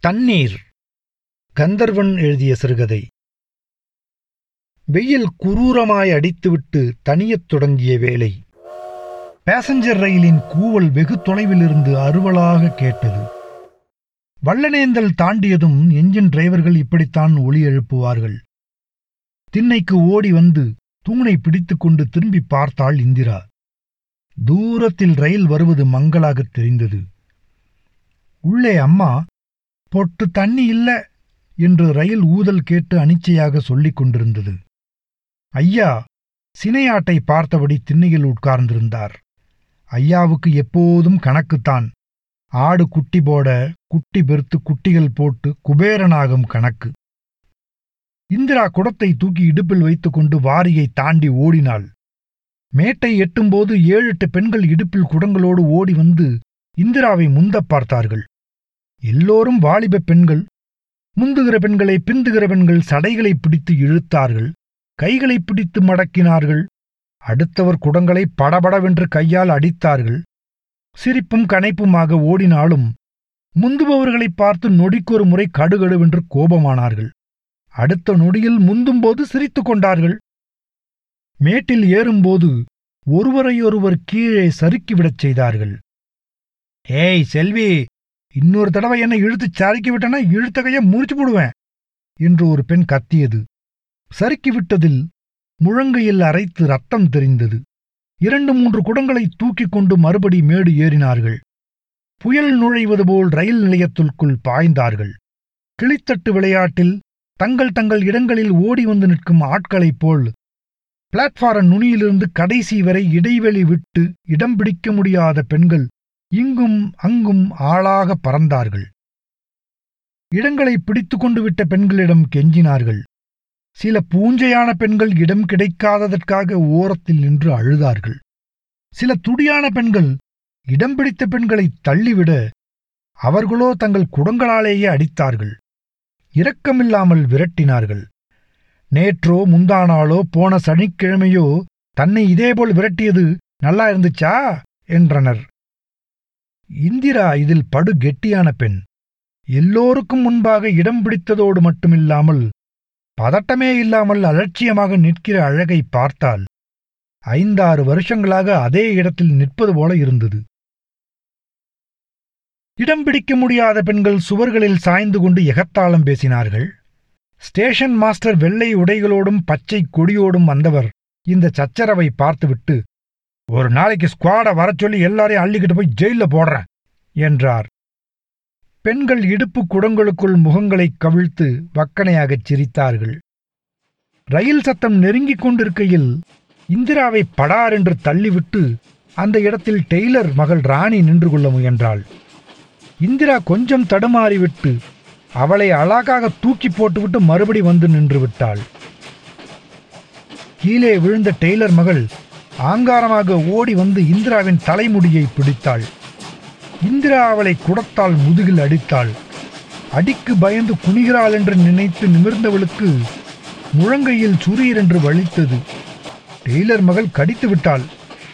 தண்ணீர். கந்தர்வன் எழுதிய சிறுகதை. வெயில் குரூரமாய் அடித்துவிட்டு தனியத் தொடங்கிய வேளை. பேசஞ்சர் ரயிலின் கூவல் வெகு தொலைவிலிருந்து அறுவலாக கேட்டது. வள்ளநேந்தல் தாண்டியதும் என்ஜின் டிரைவர்கள் இப்படித்தான் ஒளி எழுப்புவார்கள். திண்ணைக்கு ஓடி வந்து தூணை பிடித்துக்கொண்டு திரும்பி பார்த்தாள் இந்திரா. தூரத்தில் ரயில் வருவது மங்களாகத் தெரிந்தது. உள்ளே அம்மா பொட்டு தண்ணி இல்ல என்று ரயில் ஊதல் கேட்டு அனிச்சையாக சொல்லிக் கொண்டிருந்தது. ஐயா சினையாட்டை பார்த்தபடி திண்ணையில் உட்கார்ந்திருந்தார். ஐயாவுக்கு எப்போதும் கணக்குத்தான். ஆடு குட்டி போட குட்டி பெருத்து குட்டிகள் போட்டு குபேரனாகும் கணக்கு. இந்திரா குடத்தை தூக்கி இடுப்பில் வைத்துக்கொண்டு வாரியை தாண்டி ஓடினாள். மேட்டை எட்டும்போது ஏழெட்டு பெண்கள் இடுப்பில் குடங்களோடு ஓடி வந்து இந்திராவை முந்தப் பார்த்தார்கள். எல்லோரும் வாலிப பெண்கள் முந்துகிற பெண்களை பிந்துகிற பெண்கள் சடைகளை பிடித்து இழுத்தார்கள் கைகளை பிடித்து மடக்கினார்கள். அடுத்தவர் குடங்களை படபடவென்று கையால் அடித்தார்கள். சிரிப்பும் கனைப்புமாக ஓடினாலும் முந்துபவர்களைப் பார்த்து நொடிக்கொரு முறை கடுகடுவென்று கோபமானார்கள். அடுத்த நொடியில் முந்தும்போது சிரித்துக் கொண்டார்கள். மேட்டில் ஏறும்போது ஒருவரையொருவர் கீழே சறுக்கிவிடச் செய்தார்கள். ஏய் செல்வி இன்னொரு தடவை என்னை இழுத்துச் சறுக்கி விட்டனா இழுத்த கையை முறிச்சு போடுவேன் என்று ஒரு பெண் கத்தியது. சறுக்கி விட்டதில் முழங்கையில் அரைத்து ரத்தம் தெரிந்தது. இரண்டு மூன்று குடங்களை தூக்கிக் கொண்டு மறுபடி மேடு ஏறினார்கள். புயல் நுழைவது போல் ரயில் நிலையத்திற்குள் பாய்ந்தார்கள். கிளித்தட்டு விளையாட்டில் தங்கள் தங்கள் இடங்களில் ஓடி வந்து நிற்கும் ஆட்களைப் போல் பிளாட்பார நுனியிலிருந்து கடைசி வரை இடைவெளி விட்டு இடம் பிடிக்க முடியாத பெண்கள் இங்கும் அங்கும் ஆளாக பறந்தார்கள். இடங்களை பிடித்துக்கொண்டு விட்ட பெண்களிடம் கெஞ்சினார்கள். சில பூஞ்சையான பெண்கள் இடம் கிடைக்காததற்காக ஓரத்தில் நின்று அழுதார்கள். சில துடியான பெண்கள் இடம் பிடித்த பெண்களை தள்ளிவிட அவர்களோ தங்கள் குடங்களாலேயே அடித்தார்கள். இரக்கமில்லாமல் விரட்டினார்கள். நேற்றோ முந்தானாளோ போன சனிக்கிழமையோ தன்னை இதேபோல் விரட்டியது நல்லா இருந்துச்சா? என்றனர். இந்திரா இதில் படு கெட்டியான பெண். எல்லோருக்கும் முன்பாக இடம் பிடித்ததோடு மட்டுமில்லாமல் பதட்டமே இல்லாமல் அலட்சியமாக நிற்கிற அழகை பார்த்தால் ஐந்தாறு வருஷங்களாக அதே இடத்தில் நிற்பது போல இருந்தது. இடம் பிடிக்க முடியாத பெண்கள் சுவர்களில் சாய்ந்து கொண்டு எகத்தாளம் பேசினார்கள். ஸ்டேஷன் மாஸ்டர் வெள்ளை உடைகளோடும் பச்சை கொடியோடும் வந்தவர் இந்த சச்சரவை பார்த்துவிட்டு ஒரு நாளைக்கு ஸ்குவாடை வர சொல்லி எல்லாரையும் அள்ளிக்கிட்டு போய் ஜெயிலில் போடுறேன் என்றார். பெண்கள் இடுப்பு குடங்களுக்குள் முகங்களை கவிழ்த்து வக்கனையாகச் சிரித்தார்கள். ரயில் சத்தம் நெருங்கிக் கொண்டிருக்கையில் இந்திராவை படார் என்று தள்ளிவிட்டு அந்த இடத்தில் டெய்லர் மகள் ராணி நின்று கொள்ள முயன்றாள். இந்திரா கொஞ்சம் தடுமாறிவிட்டு அவளை அழகாக தூக்கி போட்டுவிட்டு மறுபடி வந்து நின்று விட்டாள். கீழே விழுந்த டெய்லர் மகள் ஆங்காரமாக ஓடி வந்து இந்திராவின் தலைமுடியை பிடித்தாள். இந்திரா அவளை குடத்தால் முதுகில் அடித்தாள். அடிக்கு பயந்து குனிகிறாள் என்று நினைத்து நிமிர்ந்தவளுக்கு முழங்கையில் சுரீர் என்று வலித்தது. டெய்லர் மகள் கடித்து விட்டாள்.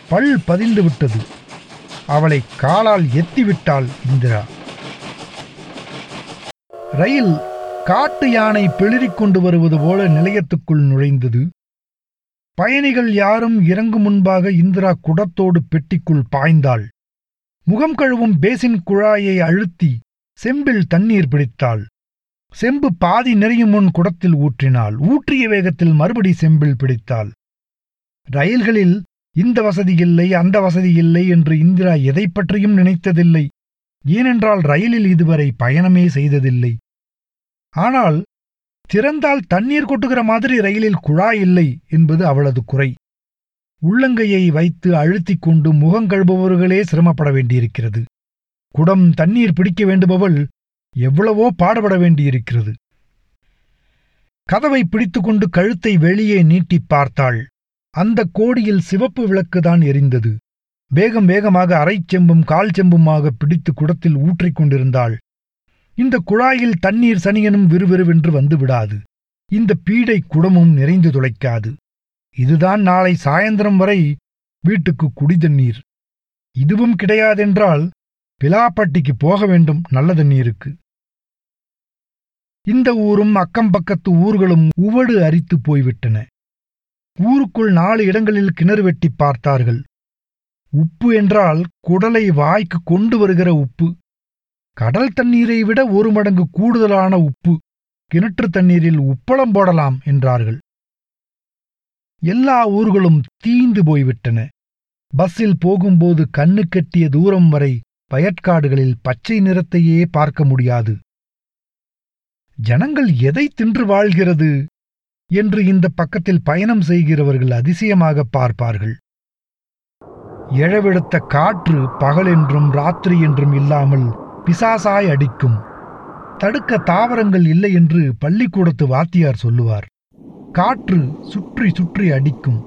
பல் பதிந்து விட்டது. அவளை காலால் எத்தி விட்டாள் இந்திரா. ரயில் காட்டு யானை பிளிரிக் கொண்டு வருவது போல நிலையத்துக்குள் நுழைந்தது. பயணிகள் யாரும் இறங்கும் முன்பாக இந்திரா குடத்தோடு பெட்டிக்குள் பாய்ந்தாள். முகம் கழுவும் பேசின் குழாயை அழுத்தி செம்பில் தண்ணீர் பிடித்தாள். செம்பு பாதி நெறியும் முன் குடத்தில் ஊற்றினாள். ஊற்றிய வேகத்தில் மறுபடி செம்பில் பிடித்தாள். ரயில்களில் இந்த வசதி இல்லை அந்த வசதி இல்லை என்று இந்திரா எதை பற்றியும் நினைத்ததில்லை. ஏனென்றால் ரயிலில் இதுவரை பயணமே செய்ததில்லை. ஆனால் திறந்தால் தண்ணீர் கொட்டுகிற மாதிரி ரயிலில் குழாய் இல்லை என்பது அவளது குறை. உள்ளங்கையை வைத்து அழுத்திக் கொண்டு முகங்கழுபவர்களே சிரமப்பட வேண்டியிருக்கிறது. குடம் தண்ணீர் பிடிக்க வேண்டுபவள் எவ்வளவோ பாடுபட வேண்டியிருக்கிறது. கதவை பிடித்துக்கொண்டு கழுத்தை வெளியே நீட்டிப் பார்த்தாள். அந்த கோடியில் சிவப்பு விளக்குதான் எரிந்தது. வேகம் வேகமாக அரைச்செம்பும் கால் செம்புமாக பிடித்து குடத்தில் ஊற்றிக் கொண்டிருந்தாள். இந்த குழாயில் தண்ணீர் சனியனும் விறுவிறுவென்று வந்து விடாது. இந்த பீடை குடமும் நிறைந்து துளைக்காது. இதுதான் நாளை சாயந்தரம் வரை வீட்டுக்கு குடி தண்ணீர் இதுவும் கிடையாதென்றால் பிலாப்பட்டிக்கு போக வேண்டும் நல்ல தண்ணீருக்கு இந்த ஊரும் அக்கம் பக்கத்து ஊர்களும் உவடு அரித்து போய்விட்டன. ஊருக்குள் நாலு இடங்களில் கிணறு வெட்டி பார்த்தார்கள். உப்பு என்றால் குடலை வாய்க்கு கொண்டு வருகிற உப்பு. கடல் தண்ணீரை விட ஒரு மடங்கு கூடுதலான உப்பு கிணற்று தண்ணீரில் உப்பளம் போடலாம் என்றார்கள். எல்லா ஊர்களும் தீந்து போய்விட்டன. பஸ்ஸில் போகும்போது கண்ணு கட்டிய தூரம் வரை வயற்காடுகளில் பச்சை நிறத்தையே பார்க்க முடியாது. ஜனங்கள் எதை தின்று வாழ்கிறது? என்று இந்த பக்கத்தில் பயணம் செய்கிறவர்கள் அதிசயமாக பார்ப்பார்கள். எழவெடுத்த காற்று பகலென்றும் ராத்திரி என்றும் இல்லாமல் பிசாசாய் அடிக்கும். தடுக்க தாவரங்கள் இல்லை என்று பள்ளிக்கூடத்து வாத்தியார் சொல்லுவார். காற்று சுற்றி சுற்றி அடிக்கும்.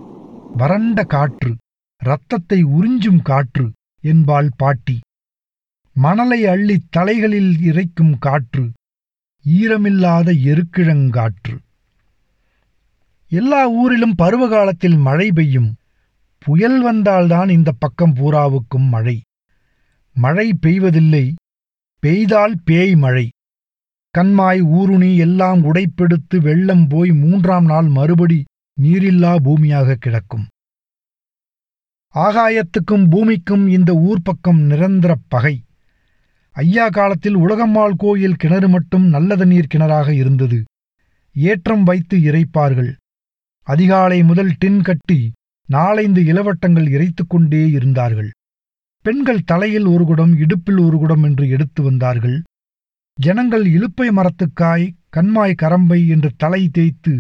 வறண்ட காற்று இரத்தத்தை உறிஞ்சும் காற்று என்பாள் பாட்டி. மணலை அள்ளித் தலைகளில் இறைக்கும் காற்று ஈரமில்லாத எருக்கிழங்காற்று. எல்லா ஊரிலும் பருவகாலத்தில் மழை பெய்யும். புயல் வந்தால்தான் இந்த பக்கம் பூராவுக்கும் மழை. மழை பெய்வதில்லை பெய்தால் பேய் மழை. கண்மாய் ஊருணி எல்லாம் உடைப்பெடுத்து வெள்ளம் போய் மூன்றாம் நாள் மறுபடி நீரில்லா பூமியாக கிடக்கும். ஆகாயத்துக்கும் பூமிக்கும் இந்த ஊர் பக்கம் நிரந்தர பகை. ஐயா காலத்தில் உலகம்மாள் கோயில் கிணறு மட்டும் நல்ல நீர் கிணறாக இருந்தது. ஏற்றம் வைத்து இறைப்பார்கள். அதிகாலை முதல் டின் கட்டி நாலைந்து இளவட்டங்கள் இறைத்துக்கொண்டே இருந்தார்கள். பெண்கள் தலையில் ஒரு குடம் இடுப்பில் ஒரு குடம் என்று எடுத்து வந்தார்கள். ஜனங்கள் இலுப்பை மரத்துக்காய் கண்மாய் கரம்பை என்று தலை தேய்த்து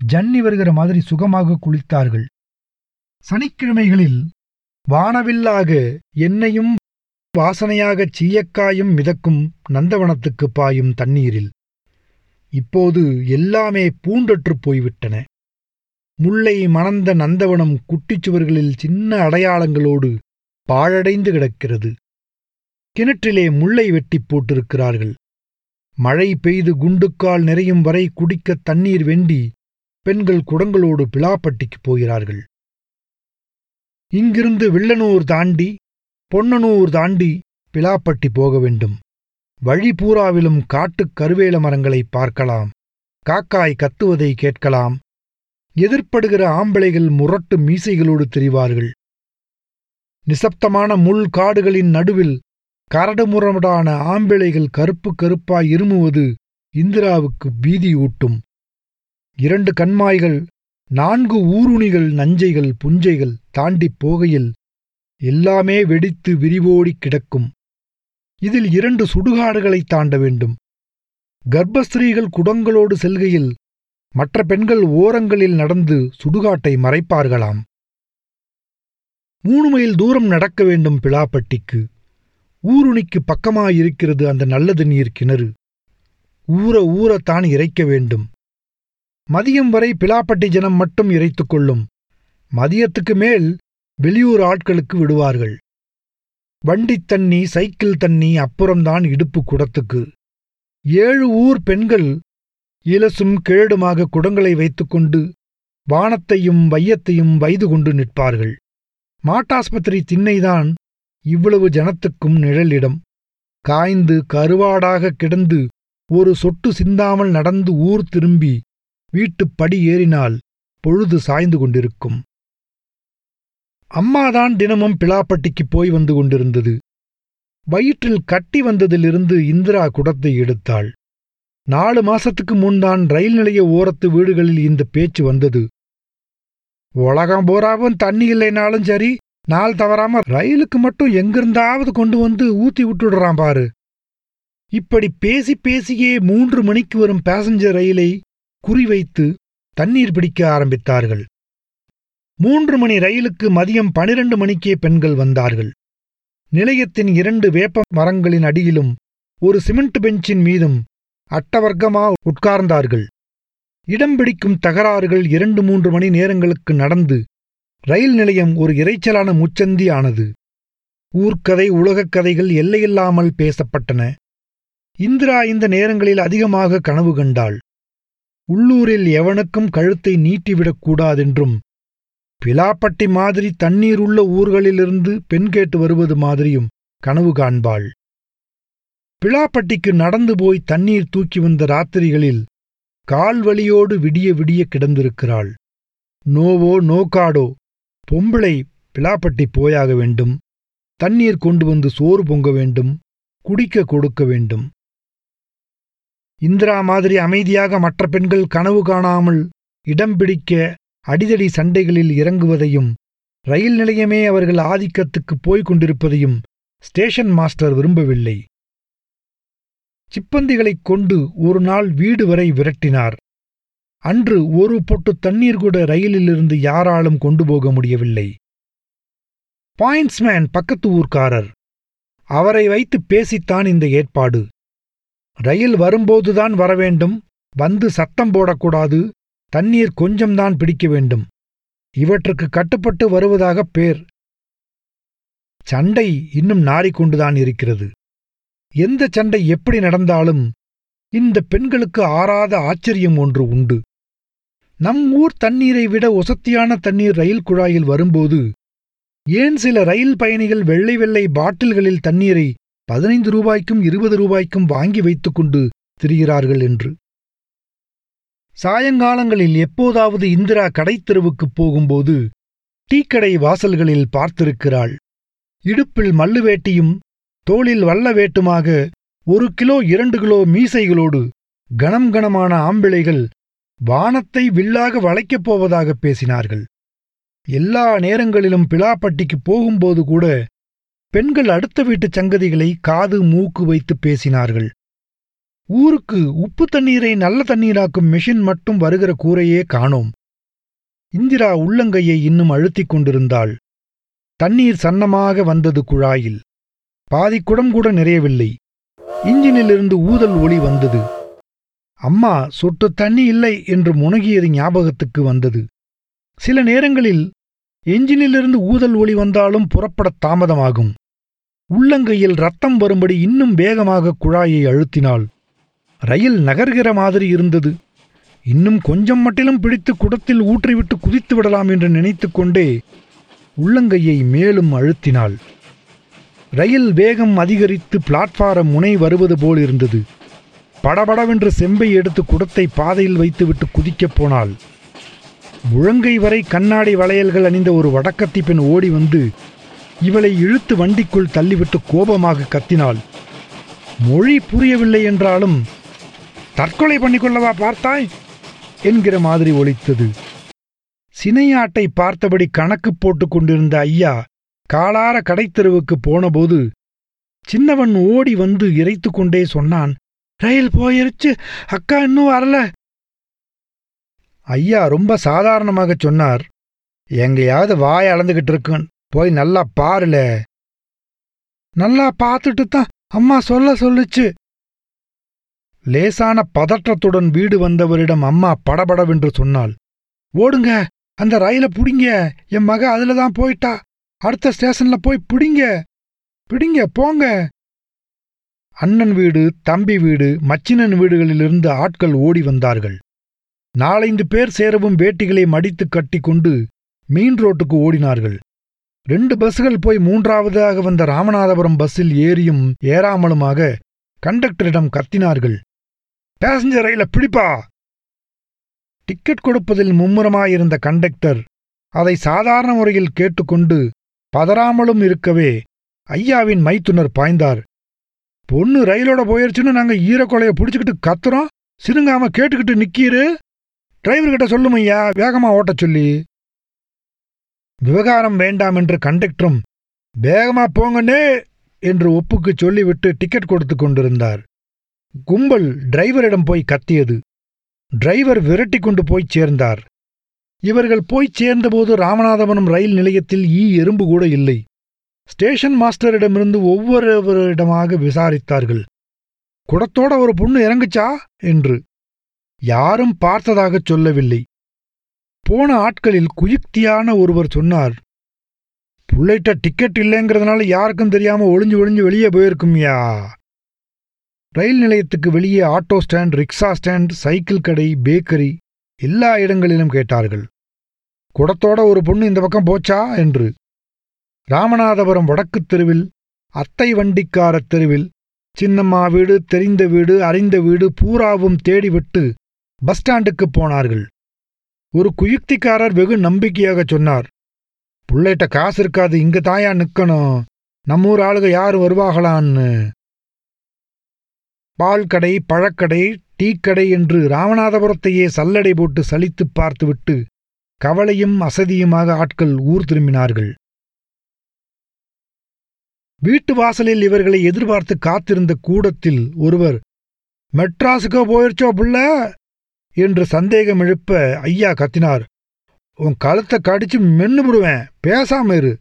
ஜன்னி வருகிற மாதிரி சுகமாக குளித்தார்கள். சனிக்கிழமைகளில் வானவில்லாக எண்ணெயும் வாசனையாகச் சீயக்காயும் மிதக்கும் நந்தவனத்துக்கு பாயும் தண்ணீரில் இப்போது எல்லாமே பூண்டற்றுப் போய்விட்டன. முல்லை மணந்த நந்தவனம் குட்டிச்சுவர்களில் சின்ன அடையாளங்களோடு பாழடைந்து கிடக்கிறது. கிணற்றிலே முள்ளை வெட்டிப் போட்டிருக்கிறார்கள். மழை பெய்து குண்டுக்கால் நிறையும் வரை குடிக்க தண்ணீர் வெண்டி பெண்கள் குடங்களோடு பிலாப்பட்டிக்குப் போகிறார்கள். இங்கிருந்து வில்லனூர் தாண்டி பொன்னனூர் தாண்டி பிலாப்பட்டி போக வேண்டும். வழி பூராவிலும் காட்டுக் கருவேல மரங்களை பார்க்கலாம். காக்காய் கத்துவதை கேட்கலாம். எதிர்ப்படுகிற ஆம்பளைகள் முரட்டு மீசைகளோடு தெரிவார்கள். நிசப்தமான முள் காடுகளின் நடுவில் கரடுமுரடான ஆம்பிளைகள் கருப்பு கருப்பாய் இருமுவது இந்திராவுக்கு பீதியூட்டும். இரண்டு கண்மாய்கள் நான்கு ஊருணிகள் நஞ்சைகள் புஞ்சைகள் தாண்டிப் போகையில் எல்லாமே வெடித்து விரிவோடிக் கிடக்கும். இதில் இரண்டு சுடுகாடுகளைத் தாண்ட வேண்டும். கர்ப்பஸ்திரீகள் குடங்களோடு செல்கையில் மற்ற பெண்கள் ஓரங்களில் நடந்து சுடுகாட்டை மறைப்பார்களாம். மூணு மைல் தூரம் நடக்க வேண்டும் பிலாப்பட்டிக்கு ஊருணிக்கு பக்கமாயிருக்கிறது அந்த நல்லது நீர் கிணறு. ஊற ஊறத்தான் இறைக்க வேண்டும். மதியம் வரை பிலாப்பட்டி ஜனம் மட்டும் இறைத்துக்கொள்ளும் மதியத்துக்கு மேல் வெளியூர் ஆட்களுக்கு விடுவார்கள். வண்டித் தண்ணி சைக்கிள் தண்ணி அப்புறம்தான் இடுப்பு குடத்துக்கு. ஏழு ஊர் பெண்கள் இலசும் கேடுமாக குடங்களை வைத்துக்கொண்டு வானத்தையும் வையத்தையும் வைது கொண்டு நிற்பார்கள். மாட்டாஸ்பத்திரி திண்ணைதான் இவ்வளவு ஜனத்துக்கும் நிழலிடம். காய்ந்து கருவாடாக கிடந்து ஒரு சொட்டு சிந்தாமல் நடந்து ஊர் திரும்பி வீட்டுப் படி ஏறினால் பொழுது சாய்ந்து கொண்டிருக்கும். அம்மாதான் தினமும் பிளாப்பட்டிக்கு போய் வந்து கொண்டிருந்தது. வயிற்றில் கட்டி வந்ததிலிருந்து இந்திரா குடத்தை எடுத்தாள். நாலு மாசத்துக்கு முன்தான் ரயில் நிலைய ஓரத்து வீடுகளில் இந்த பேச்சு வந்தது. உலகம் பூராவும் தண்ணி இல்லைனாலும் சரி நாள் தவறாம ரயிலுக்கு மட்டும் எங்கிருந்தாவது கொண்டு வந்து ஊத்தி விட்டுடுறான் பாரு. இப்படி பேசி பேசியே மூன்று மணிக்கு வரும் பேசஞ்சர் ரயிலை குறிவைத்து தண்ணீர் பிடிக்க ஆரம்பித்தார்கள். மூன்று மணி ரயிலுக்கு மதியம் பனிரண்டு மணிக்கே பெண்கள் வந்தார்கள். நிலையத்தின் இரண்டு வேப்ப மரங்களின் அடியிலும் ஒரு சிமெண்ட் பெஞ்சின் மீதும் அட்டவர்க்கமா உட்கார்ந்தார்கள். இடம் பிடிக்கும் தகராறுகள் இரண்டு மூன்று மணி நேரங்களுக்கு நடந்து ரயில் நிலையம் ஒரு இரைச்சலான முச்சந்தி ஆனது ஊர்க்கதை உலகக் கதைகள் எல்லையில்லாமல் பேசப்பட்டன. இந்திரா இந்த நேரங்களில் அதிகமாக கனவு கண்டாள். உள்ளூரில் எவனுக்கும் கழுத்தை நீட்டிவிடக் கூடாதென்றும் பிலாப்பட்டி மாதிரி தண்ணீர் உள்ள ஊர்களிலிருந்து பெண் கேட்டு வருவது மாதிரியும் கனவு காண்பாள். பிலாப்பட்டிக்கு நடந்து போய் தண்ணீர் தூக்கி வந்த ராத்திரிகளில் கால்வலியோடு விடிய விடிய கிடந்திருக்கிறாள். நோவோ நோக்காடோ பொம்பளை பிளாப்பட்டி போயாக வேண்டும். தண்ணீர் கொண்டு வந்து சோறு பொங்க வேண்டும். குடிக்க கொடுக்க வேண்டும். இந்திரா மாதிரி அமைதியாக மற்ற பெண்கள் கனவு காணாமல் இடம் பிடிக்க அடிதடி சண்டைகளில் இறங்குவதையும் ரயில் நிலையமே அவர்கள் ஆதிக்கத்துக்கு போய்க் கொண்டிருப்பதையும் ஸ்டேஷன் மாஸ்டர் விரும்பவில்லை. சிப்பந்திகளைக் கொண்டு ஒரு நாள் வீடு வரை விரட்டினார். அன்று ஒரு பொட்டு தண்ணீர் கூட ரயிலிலிருந்து யாராலும் கொண்டு போக முடியவில்லை. பாயிண்ட்ஸ்மேன் பக்கத்து ஊர்க்காரர். அவரை வைத்து பேசித்தான் இந்த ஏற்பாடு. ரயில் வரும்போதுதான் வரவேண்டும் வந்து சத்தம் போடக்கூடாது தண்ணீர் கொஞ்சம்தான் பிடிக்க வேண்டும். இவற்றுக்கு கட்டுப்பட்டு வருவதாக பேர். சண்டை இன்னும் நாறிக்கொண்டுதான் இருக்கிறது. எந்த சண்டை எப்படி நடந்தாலும் இந்த பெண்களுக்கு ஆறாத ஆச்சரியம் ஒன்று உண்டு. நம் ஊர் தண்ணீரை விட ஒசத்தியான தண்ணீர் ரயில் குழாயில் வரும்போது ஏன் சில ரயில் பயணிகள் வெள்ளை வெள்ளை பாட்டில்களில் தண்ணீரை பதினைந்து ரூபாய்க்கும் இருபது ரூபாய்க்கும் வாங்கி வைத்துக்கொண்டு திரிகிறார்கள் என்று. சாயங்காலங்களில் எப்போதாவது இந்திரா கடைத்தெருவுக்குப் போகும்போது டீக்கடை வாசல்களில் பார்த்திருக்கிறாள். இடுப்பில் மல்லுவேட்டியும் தோளில் வல்ல வேட்டுமாக ஒரு கிலோ இரண்டு கிலோ மீசைகளோடு கணம் கணமான ஆம்பிளைகள் வானத்தை வில்லாக வளைக்கப் போவதாக பேசினார்கள். எல்லா நேரங்களிலும் பிலாப்பட்டிக்கு போகும்போது கூட பெண்கள் அடுத்த வீட்டுச் சங்கதிகளை காது மூக்கு வைத்து பேசினார்கள். ஊருக்கு உப்பு தண்ணீரை நல்ல தண்ணீராக்கும் மெஷின் மட்டும் வருகிற கூரையே காணோம். இந்திரா உள்ளங்கையை இன்னும் அழுத்திக் கொண்டிருந்தாள். தண்ணீர் சன்னமாக வந்தது குழாயில். பாதிக்குடம் கூட நிறையவில்லை. இன்ஜினிலிருந்து ஊதல் ஒளி வந்தது. அம்மா சொட்டு தண்ணி இல்லை என்று முனகியது ஞாபகத்துக்கு வந்தது. சில நேரங்களில் எஞ்சினிலிருந்து ஊதல் ஒளி வந்தாலும் புறப்படத் தாமதமாகும். உள்ளங்கையில் ரத்தம் வரும்படி இன்னும் வேகமாக குழாயை அழுத்தினாள். ரயில் நகர்கிற மாதிரி இருந்தது. இன்னும் கொஞ்சம் மட்டிலும் பிடித்து குடத்தில் ஊற்றிவிட்டு குதித்து விடலாம் என்று நினைத்துக்கொண்டே உள்ளங்கையை மேலும் அழுத்தினாள். ரயில் வேகம் அதிகரித்து பிளாட்பாரம் முனை வருவது போல் இருந்தது. படபடவென்று செம்பை எடுத்து குடத்தை பாதையில் வைத்துவிட்டு குதிக்கப் போனாள். முழங்கை வரை கண்ணாடி வளையல்கள் அணிந்த ஒரு வடக்கத்தி பெண் ஓடி வந்து இவளை இழுத்து வண்டிக்குள் தள்ளிவிட்டு கோபமாக கத்தினாள். மொழி புரியவில்லை என்றாலும் தற்கொலை பண்ணிக்கொள்ளவா பார்த்தாய்? என்கிற மாதிரி ஒலித்தது. சினையாட்டை பார்த்தபடி கணக்கு போட்டுக் கொண்டிருந்த ஐயா காலார கடைத்தெருவுக்கு போனபோது சின்னவன் ஓடி வந்து இறைத்து கொண்டே சொன்னான் ரயில் போயிருச்சு அக்கா இன்னும் வரல. ஐயா ரொம்ப சாதாரணமாக சொன்னார் எங்கேயாவது வாய் அளந்துகிட்டு இருக்குன் போய் நல்லா பாருல. நல்லா பார்த்துட்டு தான் அம்மா சொல்ல சொல்லுச்சு. லேசான பதற்றத்துடன் வீடு வந்தவரிடம் அம்மா படபடவென்று சொன்னாள் ஓடுங்க அந்த ரயில புடிங்க என் மக அதுல தான் போயிட்டா. அடுத்த ஸ்டேஷன்ல போய் பிடிங்க. பிடிங்க போங்க. அண்ணன் வீடு தம்பி வீடு மச்சினன் வீடுகளிலிருந்து ஆட்கள் ஓடி வந்தார்கள். நாலைந்து பேர் சேரவும் வேட்டிகளை மடித்து கட்டி கொண்டு மீன் ரோட்டுக்கு ஓடினார்கள். ரெண்டு பஸ்கள் போய் மூன்றாவதாக வந்த ராமநாதபுரம் பஸ்ஸில் ஏறியும் ஏறாமலுமாக கண்டக்டரிடம் கத்தினார்கள். பேசஞ்சர் ரயில பிடிப்பா? டிக்கெட் கொடுப்பதில் மும்முரமாயிருந்த கண்டக்டர் அதை சாதாரண முறையில் கேட்டுக்கொண்டு பதறாமலும் இருக்கவே ஐயாவின் மைத்துனர் பாய்ந்தார். பொண்ணு ரயிலோட போயிருச்சுன்னு நாங்க ஈரக்கொலைய பிடிச்சுக்கிட்டு கத்துறோம்? சிறுங்காம கேட்டுக்கிட்டு நிக்கீரு? டிரைவர்கிட்ட சொல்லும் ஐயா வேகமா ஓட்டச் சொல்லி. விவகாரம் வேண்டாம் என்று கண்டக்டரும் வேகமா போங்கண்ணே என்று ஒப்புக்குச் சொல்லிவிட்டு டிக்கெட் கொடுத்து கொண்டிருந்தார். கும்பல் டிரைவரிடம் போய் கத்தியது. டிரைவர் விரட்டி கொண்டு போய்ச் சேர்ந்தார். இவர்கள் போய்ச் சேர்ந்தபோது ராமநாதபுரம் ரயில் நிலையத்தில் ஈ எறும்பு கூட இல்லை. ஸ்டேஷன் மாஸ்டரிடமிருந்து ஒவ்வொருவரிடமாக விசாரித்தார்கள். குடத்தோட ஒரு பொண்ணு இறங்குச்சா? என்று. யாரும் பார்த்ததாகச் சொல்லவில்லை. போன ஆட்களில் குயுக்தியான ஒருவர் சொன்னார் புள்ளைட்ட டிக்கெட் இல்லைங்கிறதுனால யாருக்கும் தெரியாம ஒளிஞ்சு ஒளிஞ்சு வெளியே போயிருக்கும்யா ரயில் நிலையத்துக்கு வெளியே auto stand rickshaw stand cycle கடை பேக்கரி எல்லா இடங்களிலும் கேட்டார்கள். குடத்தோட ஒரு பொண்ணு இந்த பக்கம் போச்சா? என்று. ராமநாதபுரம் வடக்குத் தெருவில் அத்தை வண்டிக்காரத் தெருவில் சின்னம்மா வீடு தெரிந்த வீடு அறிந்த வீடு பூராவும் தேடிவிட்டு பஸ் ஸ்டாண்டுக்கு போனார்கள். ஒரு குயுக்திக்காரர் வெகு நம்பிக்கையாக சொன்னார். புள்ளைட்ட காசு இருக்காது இங்க தாயா நிக்கணும். நம்மூர் ஆளுக யார் வருவாகலான்னு பால் கடை பழக்கடை டீக்கடை என்று ராமநாதபுரத்தையே சல்லடை போட்டு சலித்துப் பார்த்துவிட்டு கவலையும் அசதியுமாக ஆட்கள் ஊர் திரும்பினார்கள். வீட்டு வாசலில் இவர்களை எதிர்பார்த்து காத்திருந்த கூடத்தில் ஒருவர் மெட்ராஸுக்கோ போயிருச்சோ புள்ள? என்று சந்தேகம் எழுப்ப ஐயா கத்தினார். உன் கழுத்தை கடிச்சு மென்னு விடுவேன் பேசாம இரு.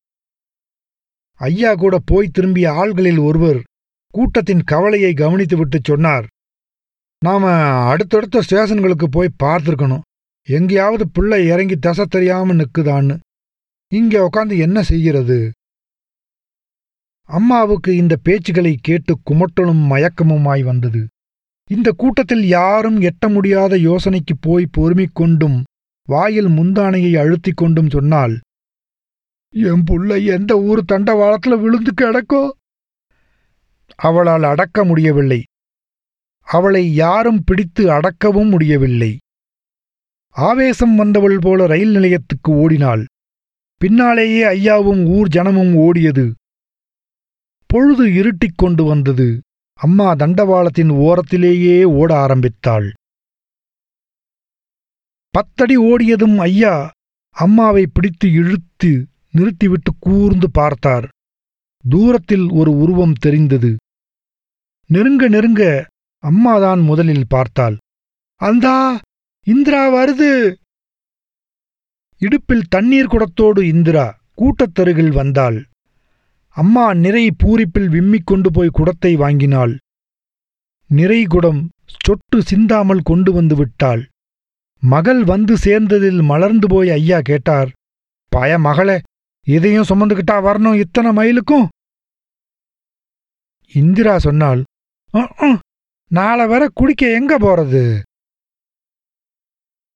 ஐயா கூட போய் திரும்பிய ஆள்களில் ஒருவர் கூட்டத்தின் கவலையை கவனித்துவிட்டு சொன்னார். நாம அடுத்தடுத்த ஸ்டேஷன்களுக்கு போய் பார்த்துருக்கணும். எங்கேயாவது பிள்ளை இறங்கி தசை தெரியாம நிக்குதான்னு. இங்கே உட்காந்து என்ன செய்கிறது? அம்மாவுக்கு இந்த பேச்சுகளை கேட்டு குமட்டலும் மயக்கமுமாய் வந்தது. இந்த கூட்டத்தில் யாரும் எட்ட முடியாத யோசனைக்கு போய் பொறுமிக் கொண்டும் வாயில் முந்தானையை அழுத்திக் கொண்டும் சொன்னால் என் புள்ளை எந்த ஊர் தண்டவாளத்துல விழுந்து கிடக்கோ? அவளால் அடக்க முடியவில்லை. அவளை யாரும் பிடித்து அடக்கவும் முடியவில்லை. ஆவேசம் வந்தவள் போல ரயில் நிலையத்துக்கு ஓடினாள். பின்னாலேயே ஐயாவும் ஊர் ஜனமும் ஓடியது. பொழுது இருட்டிக் கொண்டு வந்தது. அம்மா தண்டவாளத்தின் ஓரத்திலேயே ஓட ஆரம்பித்தாள். பத்தடி ஓடியதும் ஐயா அம்மாவை பிடித்து இழுத்து நிறுத்திவிட்டு கூர்ந்து பார்த்தார். தூரத்தில் ஒரு உருவம் தெரிந்தது. நெருங்க நெருங்க அம்மாதான் முதலில் பார்த்தாள். அந்தா இந்திரா வருது. இடுப்பில் தண்ணீர் குடத்தோடு இந்திரா கூட்டத்தருகில் வந்தாள். அம்மா நிறை பூரிப்பில் விம்மிக் கொண்டு போய் குடத்தை வாங்கினாள். நிறை குடம் சொட்டு சிந்தாமல் கொண்டு வந்து விட்டாள். மகள் வந்து சேர்ந்ததில் மலர்ந்து போய் ஐயா கேட்டார் பய மகளே இதையும் சுமந்துக்கிட்டா வரணும் இத்தனை மைலுக்கும்? இந்திரா சொன்னாள் நாளை வர குடிக்க எங்க போறது?